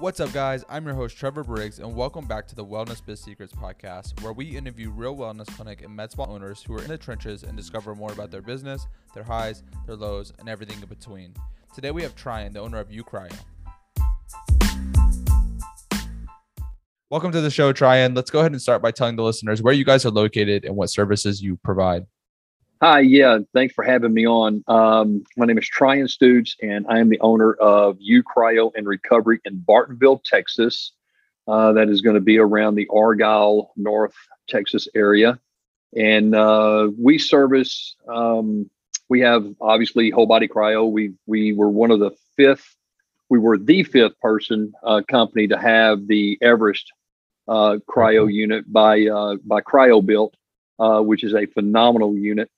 What's up, guys? I'm your host, Trevor Briggs, and welcome back to the Wellness Biz Secrets podcast, where we interview real wellness clinic and med spa owners who are in the trenches and discover more about their business, their highs, their lows, and everything in between. Today, we have Tryan, the owner of UCryo. Welcome to the show, Tryan. Let's go ahead and start by telling the listeners where you guys are located and what services you provide. Hi, yeah, thanks for having me on. Um, my name is Tryan Stutes, and I am the owner of UCryo and Recovery in Bartonville, Texas. Uh, that is going to be around the Argyle, North Texas area. And uh, we service, um, we have obviously whole body cryo. We, we were one of the fifth, we were the fifth person uh, company to have the Everest uh, cryo unit by, uh, by CryoBuilt, uh, which is a phenomenal unit.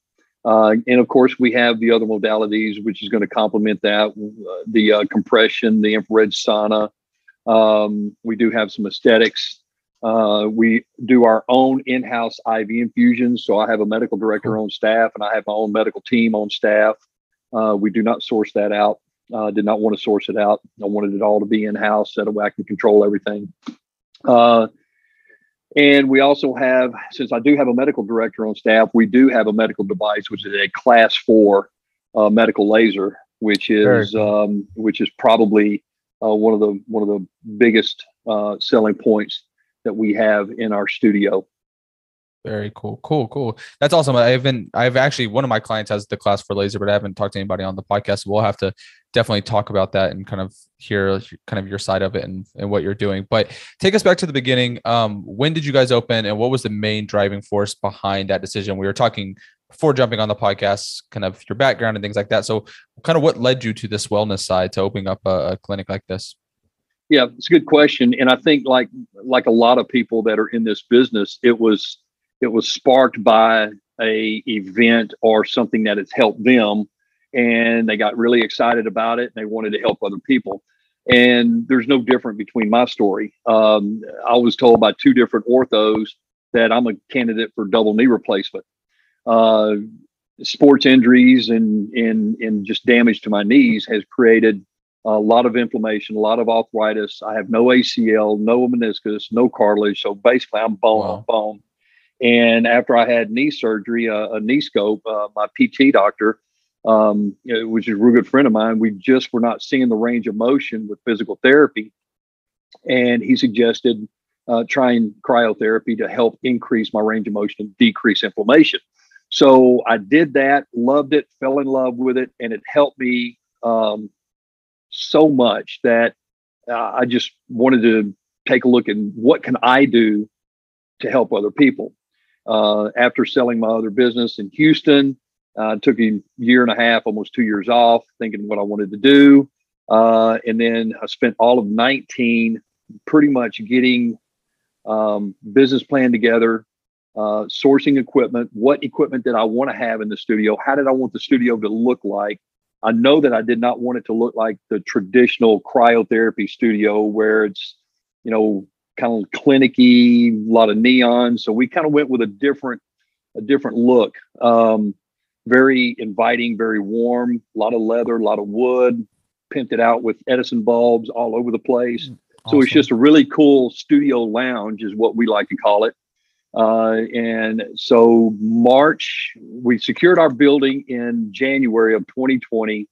Uh, and of course, we have the other modalities, which is going to complement that uh, the uh, compression, the infrared sauna. Um, we do have some aesthetics. Uh, we do our own in house IV infusions. So I have a medical director on staff and I have my own medical team on staff. Uh, we do not source that out. Uh, did not want to source it out. I wanted it all to be in house that way I can control everything. And we also have, since I do have a medical director on staff, we do have a medical device, which is a class four uh, medical laser, which is um, which is probably uh, one of the one of the biggest uh, selling points that we have in our studio. Very cool. Cool. Cool. That's awesome. I've been, I've actually, one of my clients has the class for laser, but I haven't talked to anybody on the podcast. We'll have to definitely talk about that and kind of hear kind of your side of it and, and what you're doing. But take us back to the beginning. Um, when did you guys open and what was the main driving force behind that decision? We were talking before jumping on the podcast, kind of your background and things like that. So kind of what led you to this wellness side to opening up a, a clinic like this? Yeah, it's a good question. And I think like, like a lot of people that are in this business, it was, it was sparked by a event or something that has helped them and they got really excited about it and they wanted to help other people. And there's no different between my story. Um, i was told by two different orthos that i'm a candidate for double knee replacement. Uh, sports injuries and, and and just damage to my knees has created a lot of inflammation a lot of arthritis. I have no acl no meniscus no cartilage so basically i'm bone wow. on bone and after I had knee surgery, uh, a knee scope, uh, my PT doctor, um, you know, which is a real good friend of mine, we just were not seeing the range of motion with physical therapy. And he suggested uh, trying cryotherapy to help increase my range of motion and decrease inflammation. So I did that, loved it, fell in love with it, and it helped me um, so much that uh, I just wanted to take a look at what can I do to help other people. Uh, after selling my other business in Houston, uh, took a year and a half, almost two years off, thinking what I wanted to do. Uh, and then I spent all of 19 pretty much getting um, business plan together, uh, sourcing equipment. What equipment did I want to have in the studio? How did I want the studio to look like? I know that I did not want it to look like the traditional cryotherapy studio where it's, you know, kind of clinicky, a lot of neon. So we kind of went with a different, a different look. Um, very inviting, very warm, a lot of leather, a lot of wood, pimped out with Edison bulbs all over the place. Awesome. Mm, so it's just a really cool studio lounge, is what we like to call it. Uh, and so March, we secured our building in January of 2020.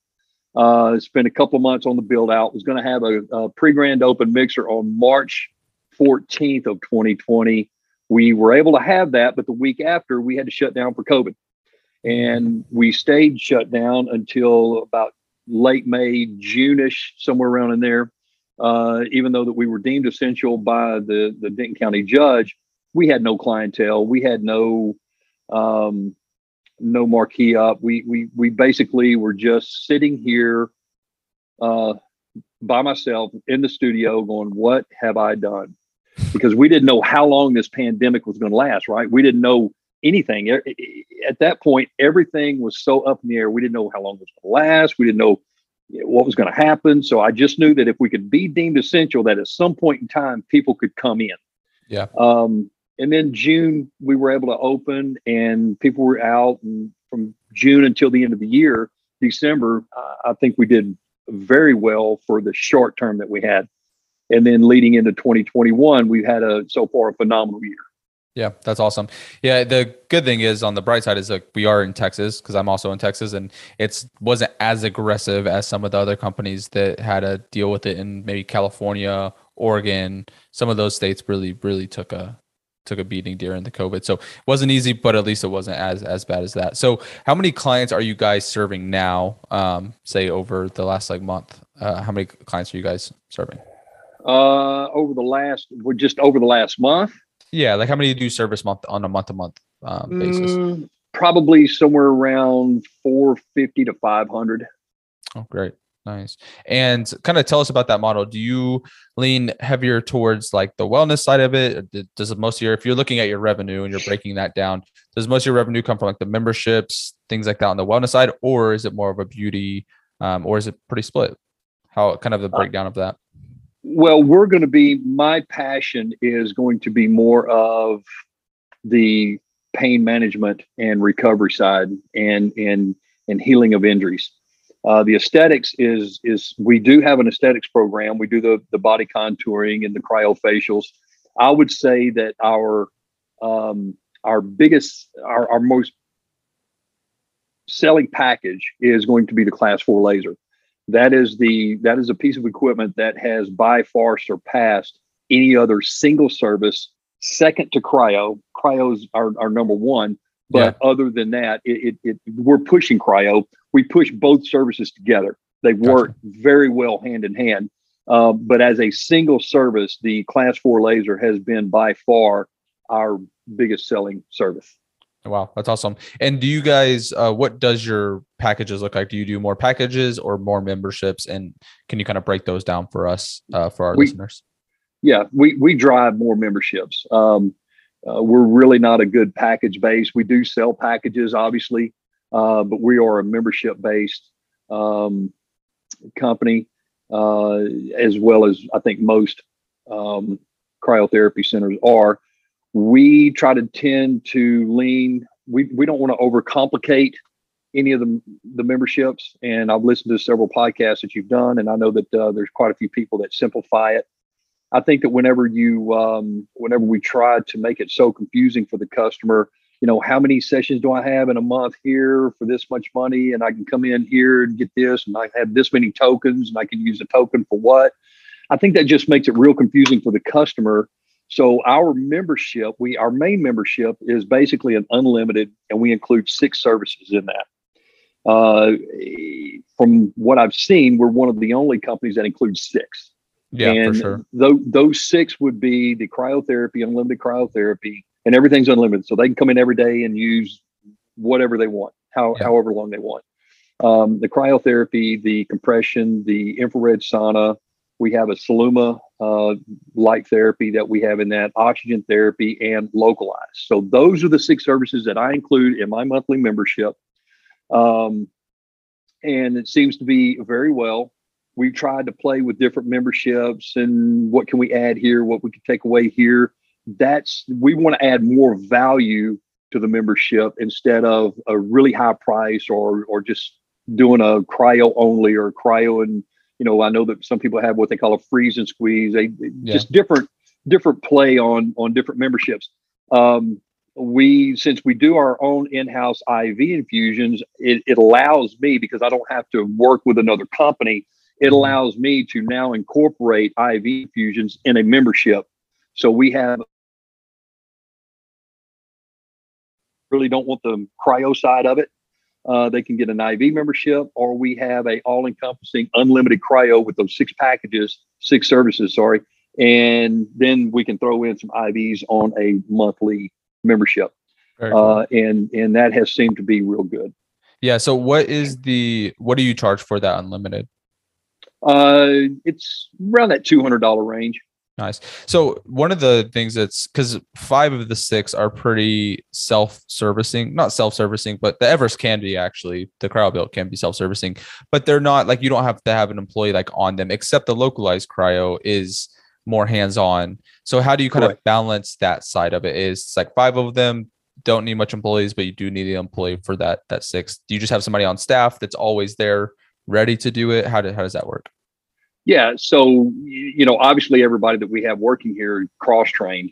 Uh, spent a couple of months on the build out. Was going to have a, a pre grand open mixer on March 14th of 2020. We were able to have that, but the week after we had to shut down for COVID. And we stayed shut down until about late May, June-ish, somewhere around in there. Uh, even though that we were deemed essential by the, the Denton County judge, we had no clientele. We had no um, no marquee up. We we we basically were just sitting here uh, by myself in the studio, going, "What have I done?" Because we didn't know how long this pandemic was going to last, right? We didn't know anything. At that point, everything was so up in the air. We didn't know how long it was going to last. We didn't know what was going to happen. So I just knew that if we could be deemed essential, that at some point in time, people could come in. Yeah. Um, and then June, we were able to open and people were out. And from June until the end of the year, December, uh, I think we did very well for the short term that we had. And then leading into 2021, we've had a so far a phenomenal year. Yeah, that's awesome. Yeah, the good thing is on the bright side is like we are in Texas because I'm also in Texas, and it's wasn't as aggressive as some of the other companies that had to deal with it in maybe California, Oregon. Some of those states really, really took a took a beating during the COVID. So it wasn't easy, but at least it wasn't as as bad as that. So how many clients are you guys serving now? Um, say over the last like month, uh, how many clients are you guys serving? Uh, over the last, we're just over the last month. Yeah, like how many do you service month on a month to month um, basis? Mm, probably somewhere around 450 to 500. Oh, great. Nice. And kind of tell us about that model. Do you lean heavier towards like the wellness side of it? Does most of your, if you're looking at your revenue and you're breaking that down, does most of your revenue come from like the memberships, things like that on the wellness side, or is it more of a beauty, um, or is it pretty split? How kind of the uh, breakdown of that? Well, we're going to be, my passion is going to be more of the pain management and recovery side and, and, and healing of injuries. Uh, the aesthetics is is we do have an aesthetics program. We do the the body contouring and the cryofacials. I would say that our um, our biggest our, our most selling package is going to be the class four laser that is the that is a piece of equipment that has by far surpassed any other single service second to cryo. Cryos are, are number one but yeah. other than that it, it, it, we're pushing cryo. We push both services together. They work gotcha. very well hand in hand. Um, but as a single service the class four laser has been by far our biggest selling service Wow, that's awesome. And do you guys, uh, what does your packages look like? Do you do more packages or more memberships? And can you kind of break those down for us, uh, for our we, listeners? Yeah, we we drive more memberships. Um, uh, we're really not a good package base. We do sell packages, obviously, uh, but we are a membership based um, company, uh, as well as I think most um, cryotherapy centers are we try to tend to lean. We, we don't want to overcomplicate any of the, the memberships and i've listened to several podcasts that you've done and i know that uh, there's quite a few people that simplify it. I think that whenever you um, whenever we try to make it so confusing for the customer you know how many sessions do i have in a month here for this much money and i can come in here and get this and i have this many tokens and i can use a token for what? I think that just makes it real confusing for the customer so our membership, we our main membership is basically an unlimited, and we include six services in that. Uh, from what I've seen, we're one of the only companies that includes six. Yeah, and for sure. Th- those six would be the cryotherapy, unlimited cryotherapy, and everything's unlimited. So they can come in every day and use whatever they want, how, yeah. however long they want. Um, the cryotherapy, the compression, the infrared sauna, we have a Celluma uh, light therapy that we have in that, oxygen therapy, and localized. So those are the six services that I include in my monthly membership. Um, and it seems to be very well. We've tried to play with different memberships and what can we add here, what we can take away here. That's we want to add more value to the membership instead of a really high price or or just doing a cryo only or cryo and you know, I know that some people have what they call a freeze and squeeze. They yeah. just different different play on on different memberships. Um, we since we do our own in-house IV infusions, it, it allows me because I don't have to work with another company. It mm-hmm. allows me to now incorporate IV infusions in a membership. So we have really don't want the cryo side of it uh, they can get an IV membership, or we have a all-encompassing unlimited cryo with those six packages, six services. Sorry, and then we can throw in some IVs on a monthly membership, cool. uh, and and that has seemed to be real good. Yeah. So, what is the what do you charge for that unlimited? Uh, it's around that two hundred dollar range. Nice. So one of the things that's because five of the six are pretty self-servicing, not self-servicing, but the Everest can be actually the cryo can be self-servicing, but they're not like you don't have to have an employee like on them, except the localized cryo is more hands-on. So how do you kind of balance that side of it? Is like five of them don't need much employees, but you do need the employee for that that six. Do you just have somebody on staff that's always there ready to do it? How, do, how does that work? Yeah. So, you know, obviously everybody that we have working here cross trained.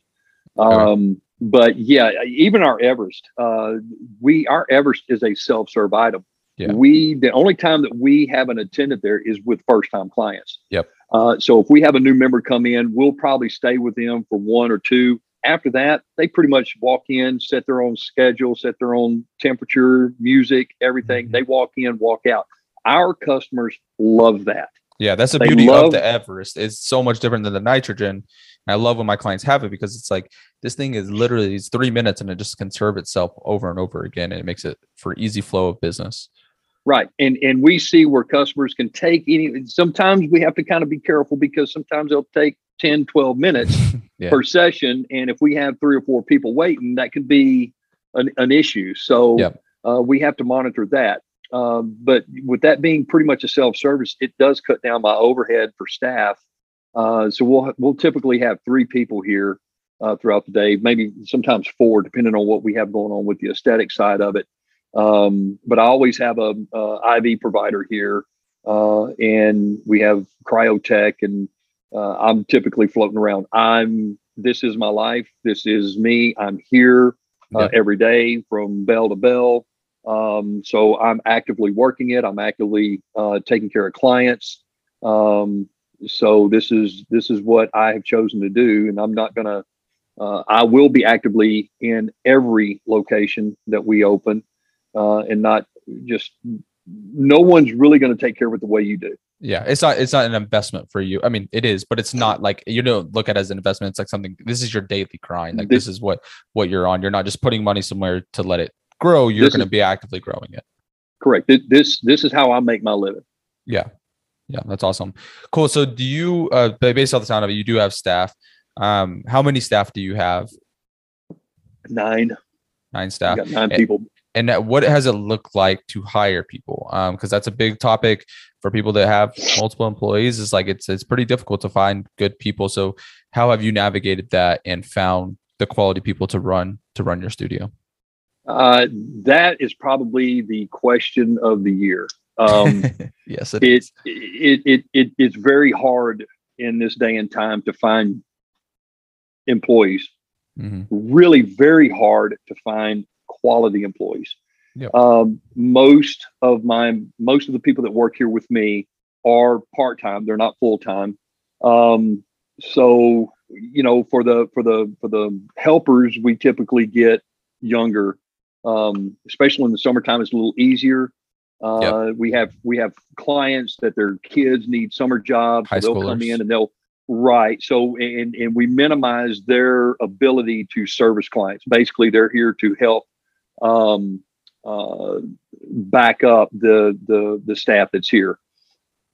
Um, but yeah, even our Everest, uh, we, our Everest is a self serve item. Yeah. We, the only time that we have an attendant there is with first time clients. Yep. Uh, so if we have a new member come in, we'll probably stay with them for one or two. After that, they pretty much walk in, set their own schedule, set their own temperature, music, everything. Mhm. They walk in, walk out. Our customers love that. Yeah, that's the They beauty love- of the Everest. It's so much different than the nitrogen. And I love when my clients have it because it's like this thing is literally it's three minutes and it just can serve itself over and over again. And it makes it for easy flow of business. Right. And and we see where customers can take any sometimes we have to kind of be careful because sometimes they'll take 10, 12 minutes Yeah. per session. And if we have three or four people waiting, that could be an, an issue. So uh, we have to monitor that. Um, but with that being pretty much a self-service, it does cut down my overhead for staff. Uh, so we'll we'll typically have three people here uh, throughout the day, maybe sometimes four, depending on what we have going on with the aesthetic side of it. Um, but I always have a, a IV provider here, uh, and we have cryotech, and uh, I'm typically floating around. I'm this is my life. This is me. I'm here uh, Yeah. every day from bell to bell. Um, so I'm actively working it. I'm actively uh, taking care of clients. Um, so this is this is what I have chosen to do, and I'm not gonna. Uh, I will be actively in every location that we open, uh, and not just. No one's really going to take care of it the way you do. Yeah. It's not it's not an investment for you. I mean, it is, but it's not like you don't look at it as an investment. It's like something this is your daily grind. Like This- this is what what you're on. You're not just putting money somewhere to let it grow. You're going to be actively growing it. Correct. This this is how I make my living. Yeah. Yeah, that's awesome. Cool. So do you uh ba- based off the sound of it, you do have staff. Um, how many staff do you have? Nine. Nine staff. got nine Eh, people. And what has it looked like to hire people? Um, because that's a big topic for people that have multiple employees. Is like it's it's pretty difficult to find good people. So how have you navigated that and found the quality people to run to run your studio? Uh, that is probably the question of the year. Um, yes, it it, it it it it's very hard in this day and time to find employees. Mm-hmm. Really, very hard to find quality employees. Yep. Um, most of my most of the people that work here with me are part time. They're not full time. Um, so you know, for the for the for the helpers, we typically get younger. Um, especially in the summertime, it's a little easier. Uh, We have we have clients that their kids need summer jobs, High they'll come in and they'll right. So and and we minimize their ability to service clients. Basically, they're here to help um, uh, back up the the the staff that's here.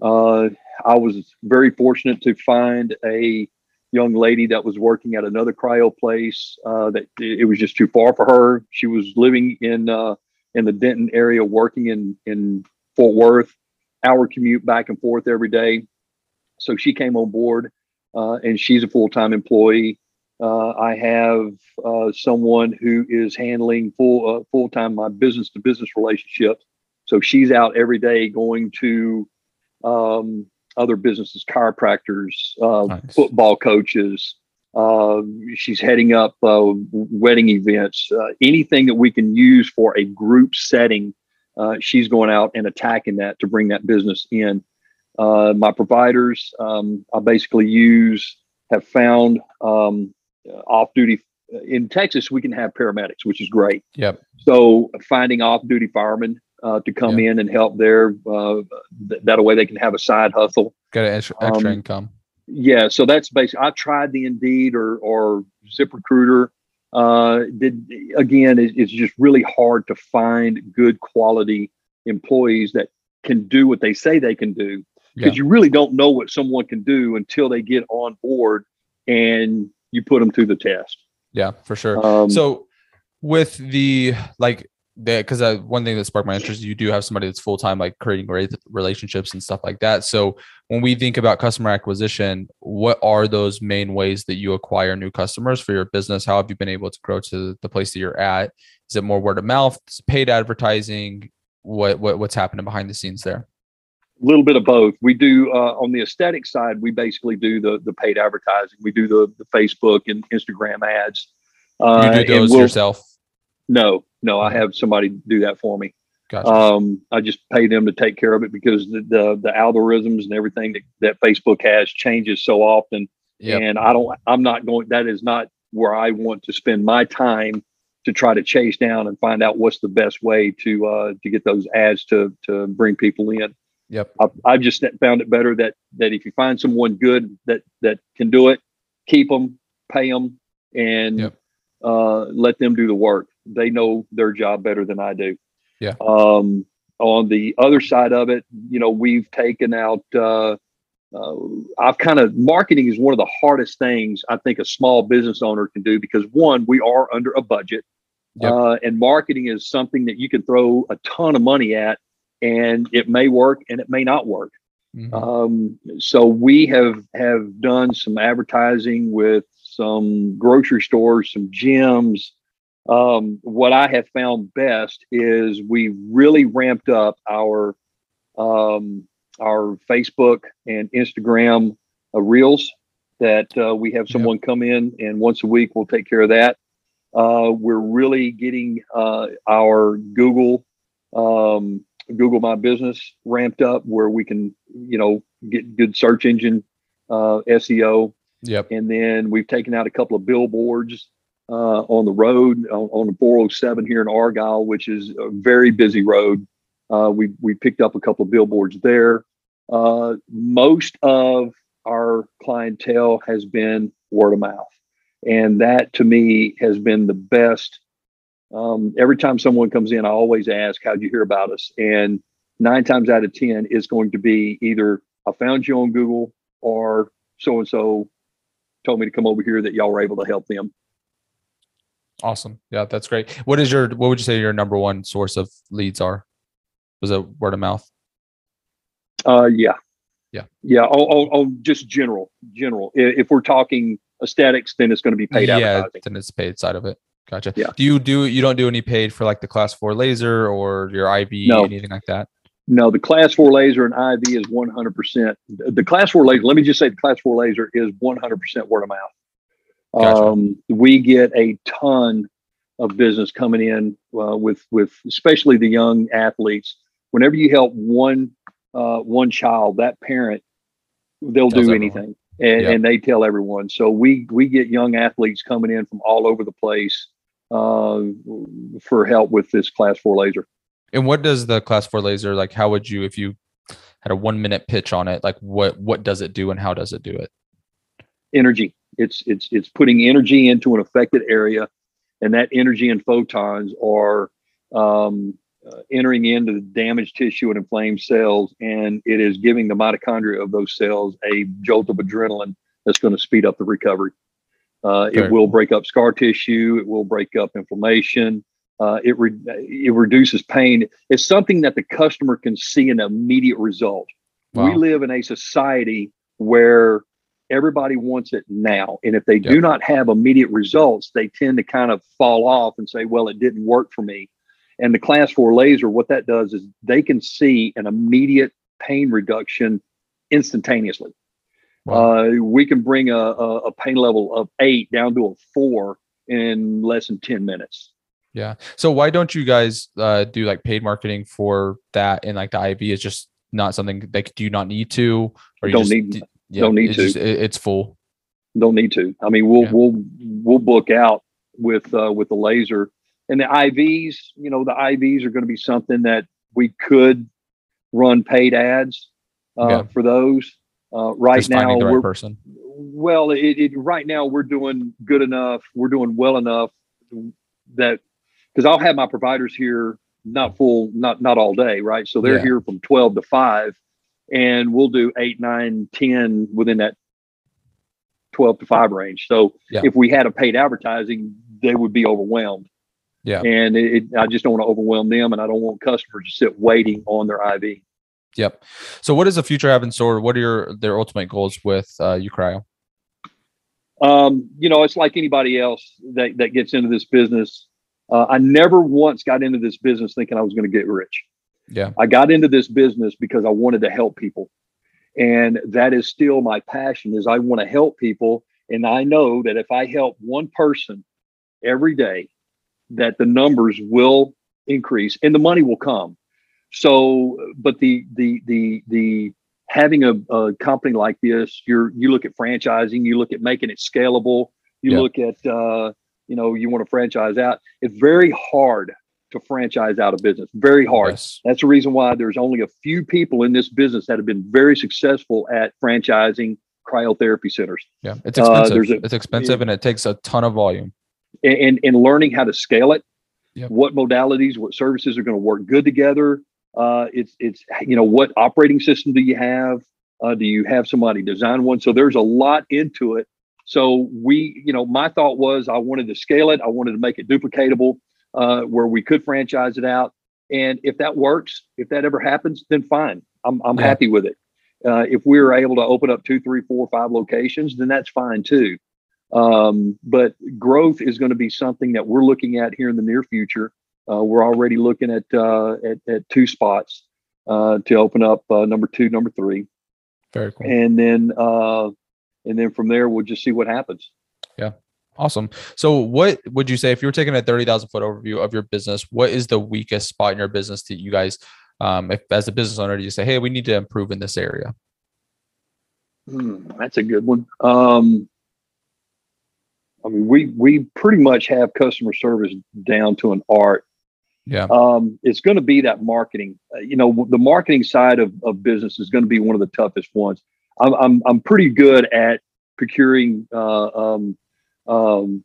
Uh, I was very fortunate to find a young lady that was working at another cryo place uh, that it was just too far for her. She was living in uh, in the Denton area, working in in Fort Worth, hour commute back and forth every day. So she came on board, uh, and she's a full time employee. Uh, I have uh, someone who is handling full uh, full time my business to business relationships. So she's out every day going to um, other businesses, chiropractors, uh, Nice. football coaches. Uh, she's heading up uh, wedding events, uh, anything that we can use for a group setting. Uh, she's going out and attacking that to bring that business in. Uh, my providers, um, I basically use, have found um, off duty. In Texas, we can have paramedics, which is great. Yep. So finding off duty firemen uh, to come in and help there, uh, th- that way they can have a side hustle. Got an extra, extra Um, income. Yeah, so that's basically. I tried the Indeed or or ZipRecruiter. Uh, did again? It, it's just really hard to find good quality employees that can do what they say they can do because you really don't know what someone can do until they get on board and you put them through the test. Yeah, for sure. Um, so with the like that because uh, one thing that sparked my interest you do have somebody that's full-time like creating great relationships and stuff like that so when we think about customer acquisition what are those main ways that you acquire new customers for your business how have you been able to grow to the place that you're at is it more word of mouth is it paid advertising what, what what's happening behind the scenes there A little bit of both. We do uh, on the aesthetic side. We basically do the the paid advertising. We do the the Facebook and Instagram ads. Uh, you do those we'll, yourself? No, no. I have somebody do that for me. Gotcha. Um, I just pay them to take care of it because the the, the algorithms and everything that, that Facebook has changes so often. Yep. And I don't. I'm not going. That is not where I want to spend my time to try to chase down and find out what's the best way to uh, to get those ads to to bring people in. Yep. I've, I've just found it better that that if you find someone good that that can do it, keep them, pay them, and yep. uh, let them do the work. They know their job better than I do. Yeah. Um, on the other side of it, you know, we've taken out. Uh, uh, I've kind of marketing is one of the hardest things I think a small business owner can do because one, we are under a budget, yep. uh, and marketing is something that you can throw a ton of money at and it may work and it may not work. Mm-hmm. Um, so we have have done some advertising with some grocery stores, some gyms. Um, what I have found best is we really ramped up our um, our Facebook and Instagram uh, reels. That uh, we have someone yep. come in and once a week we'll take care of that. Uh, we're really getting uh, our Google um, Google My Business ramped up where we can, you know, get good search engine uh, SEO. Yep. And then we've taken out a couple of billboards uh, on the road on, the 407 here in Argyle, which is a very busy road. Uh, we we picked up a couple of billboards there. Uh, most of our clientele has been word of mouth, and that to me has been the best um, every time someone comes in, I always ask, How'd you hear about us? And nine times out of 10, it's going to be either I found you on Google or so and so told me to come over here that y'all were able to help them. Awesome. Yeah, that's great. What is your, what would you say your number one source of leads are? Was it word of mouth? Uh, yeah. Yeah. Yeah. Oh, oh, just general, general. If we're talking aesthetics, then it's going to be paid out. yeah. Then it's paid side of it. Gotcha. Yeah. Do you do you don't do any paid for like the class four laser or your IV no. anything like that? No, the class four laser and IV is 100%. The class four laser, let me just say the class four laser is 100% word of mouth. Gotcha. Um, we get a ton of business coming in uh, with, with especially the young athletes. Whenever you help one, uh, one child, that parent, they'll Tells do anything and, yep. and they tell everyone. So we, we get young athletes coming in from all over the place uh, for help with this class four laser. And what does the class four laser like? How would you, if you had a one minute pitch on it, like what what does it do and how does it do it? Energy. It's it's it's putting energy into an affected area, and that energy and photons are um, uh, entering into the damaged tissue and inflamed cells, and it is giving the mitochondria of those cells a jolt of adrenaline that's going to speed up the recovery. Uh, it will break up scar tissue. It will break up inflammation. Uh, it re- it reduces pain. It's something that the customer can see an immediate result. Wow. We live in a society where everybody wants it now, and if they yep. do not have immediate results, they tend to kind of fall off and say, "Well, it didn't work for me." And the class four laser, what that does is they can see an immediate pain reduction instantaneously. Wow. Uh, we can bring a, a, pain level of eight down to a four in less than 10 minutes. Yeah. So why don't you guys uh, do like paid marketing for that? And like the IV is just not something that do you not need to, or you don't just, need, yeah, don't need it's to. Just, it's full. Don't need to. I mean, we'll, yeah. we'll, we'll book out with, uh, with the laser and the IVs, you know, the IVs are going to be something that we could run paid ads uh, yeah. for those. Uh, right Just now, right we're person. Well, it, it, right now we're doing good enough. We're doing well enough that because I'll have my providers here not full, not not all day, right? So they're yeah. here from twelve to five, and we'll do eight, nine, ten within that twelve to five range. So yeah. if we had a paid advertising, they would be overwhelmed. Yeah. And it, I just don't want to overwhelm them, and I don't want customers to sit waiting on their IV. Yep. So, what does the future have in store? What are your their ultimate goals with uh, UCryo? Um, you know, it's like anybody else that that gets into this business. Uh, I never once got into this business thinking I was going to get rich. Yeah. I got into this business because I wanted to help people. And that is still my passion is I want to help people. And I know that if I help one person every day, that the numbers will increase and the money will come. So, but the the the the having a, a company like this, you're you look at franchising, you look at making it scalable, you Yeah. look at uh, you know, you want to franchise out. It's very hard to franchise out a business. Very hard. Yes. That's the reason why there's only a few people in this business that have been very successful at franchising cryotherapy centers Yeah. It's Uh, expensive. there's a- it's expensive and it takes a ton of volume. and and, and learning how to scale it. Yep. What modalities, what services are going to work good together. Uh, it's it's you know what operating system do you have? Uh, do you have somebody design one? So there's a lot into it. So we, you know, my thought was I wanted to scale it. I wanted to make it duplicatable, uh, where we could franchise it out. And if that works, if that ever happens, then fine. I'm I'm Yeah. happy with it. Uh, if we are able to open up two, three, four, five locations, then that's fine too. Um, but growth is going to be something that we're looking at here in the near future. Uh, we're already looking at uh, at, at two spots uh, to open up uh, number two, number three, Very cool. and then uh, and then from there we'll just see what happens. Awesome. So, what would you say if you were taking a 30,000 foot overview of your business? What is the weakest spot in your business that you guys, um, if as a business owner, do you say, hey, we need to improve in this area? Hmm, that's a good one. Um, I mean, we we pretty much have customer service down to an art. Yeah. um, it's going to be that marketing. Uh, you know, the marketing side of, of business is going to be one of the toughest ones. I'm I'm, I'm pretty good at procuring uh, um, um,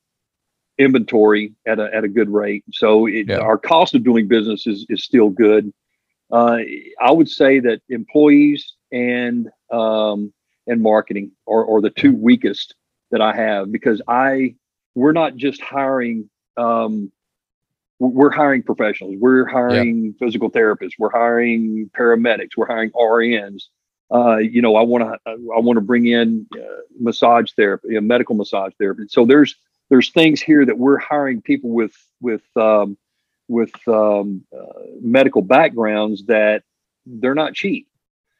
inventory at a at a good rate. So it, Yeah. our cost of doing business is is still good. Uh, I would say that employees and um, and marketing are, are the two weakest that I have because I we're not just hiring um, we're hiring professionals. We're hiring physical therapists. We're hiring paramedics. We're hiring RNs. Uh, you know, I want to I want to bring in uh, massage therapy, you know, medical massage therapy. So there's there's things here that we're hiring people with with um, with um, uh, medical backgrounds that they're not cheap.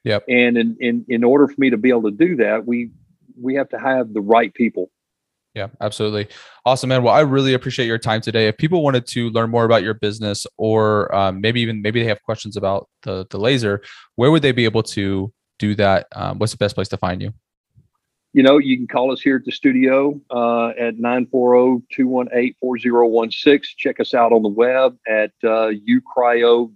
Yep. And in, in in order for me to be able to do that, we we have to have the right people. Yeah, absolutely. Awesome, man. Well, I really appreciate your time today. If people wanted to learn more about your business or um, maybe even maybe they have questions about the, the laser, where would they be able to do that? Um, what's the best place to find you? you know, you can call us here at the studio uh, at 940-218-4016. Check us out on the web at uh, ucryo-usa.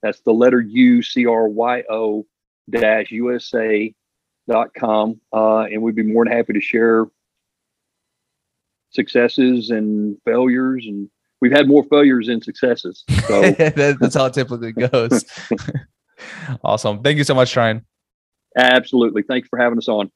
That's the letter U, C-R-Y-O dash USA dot com. Uh, and we'd be more than happy to share successes and failures. And we've had more failures than successes. So That's how it typically goes. awesome. Thank you so much, Ryan. absolutely. Thanks for having us on.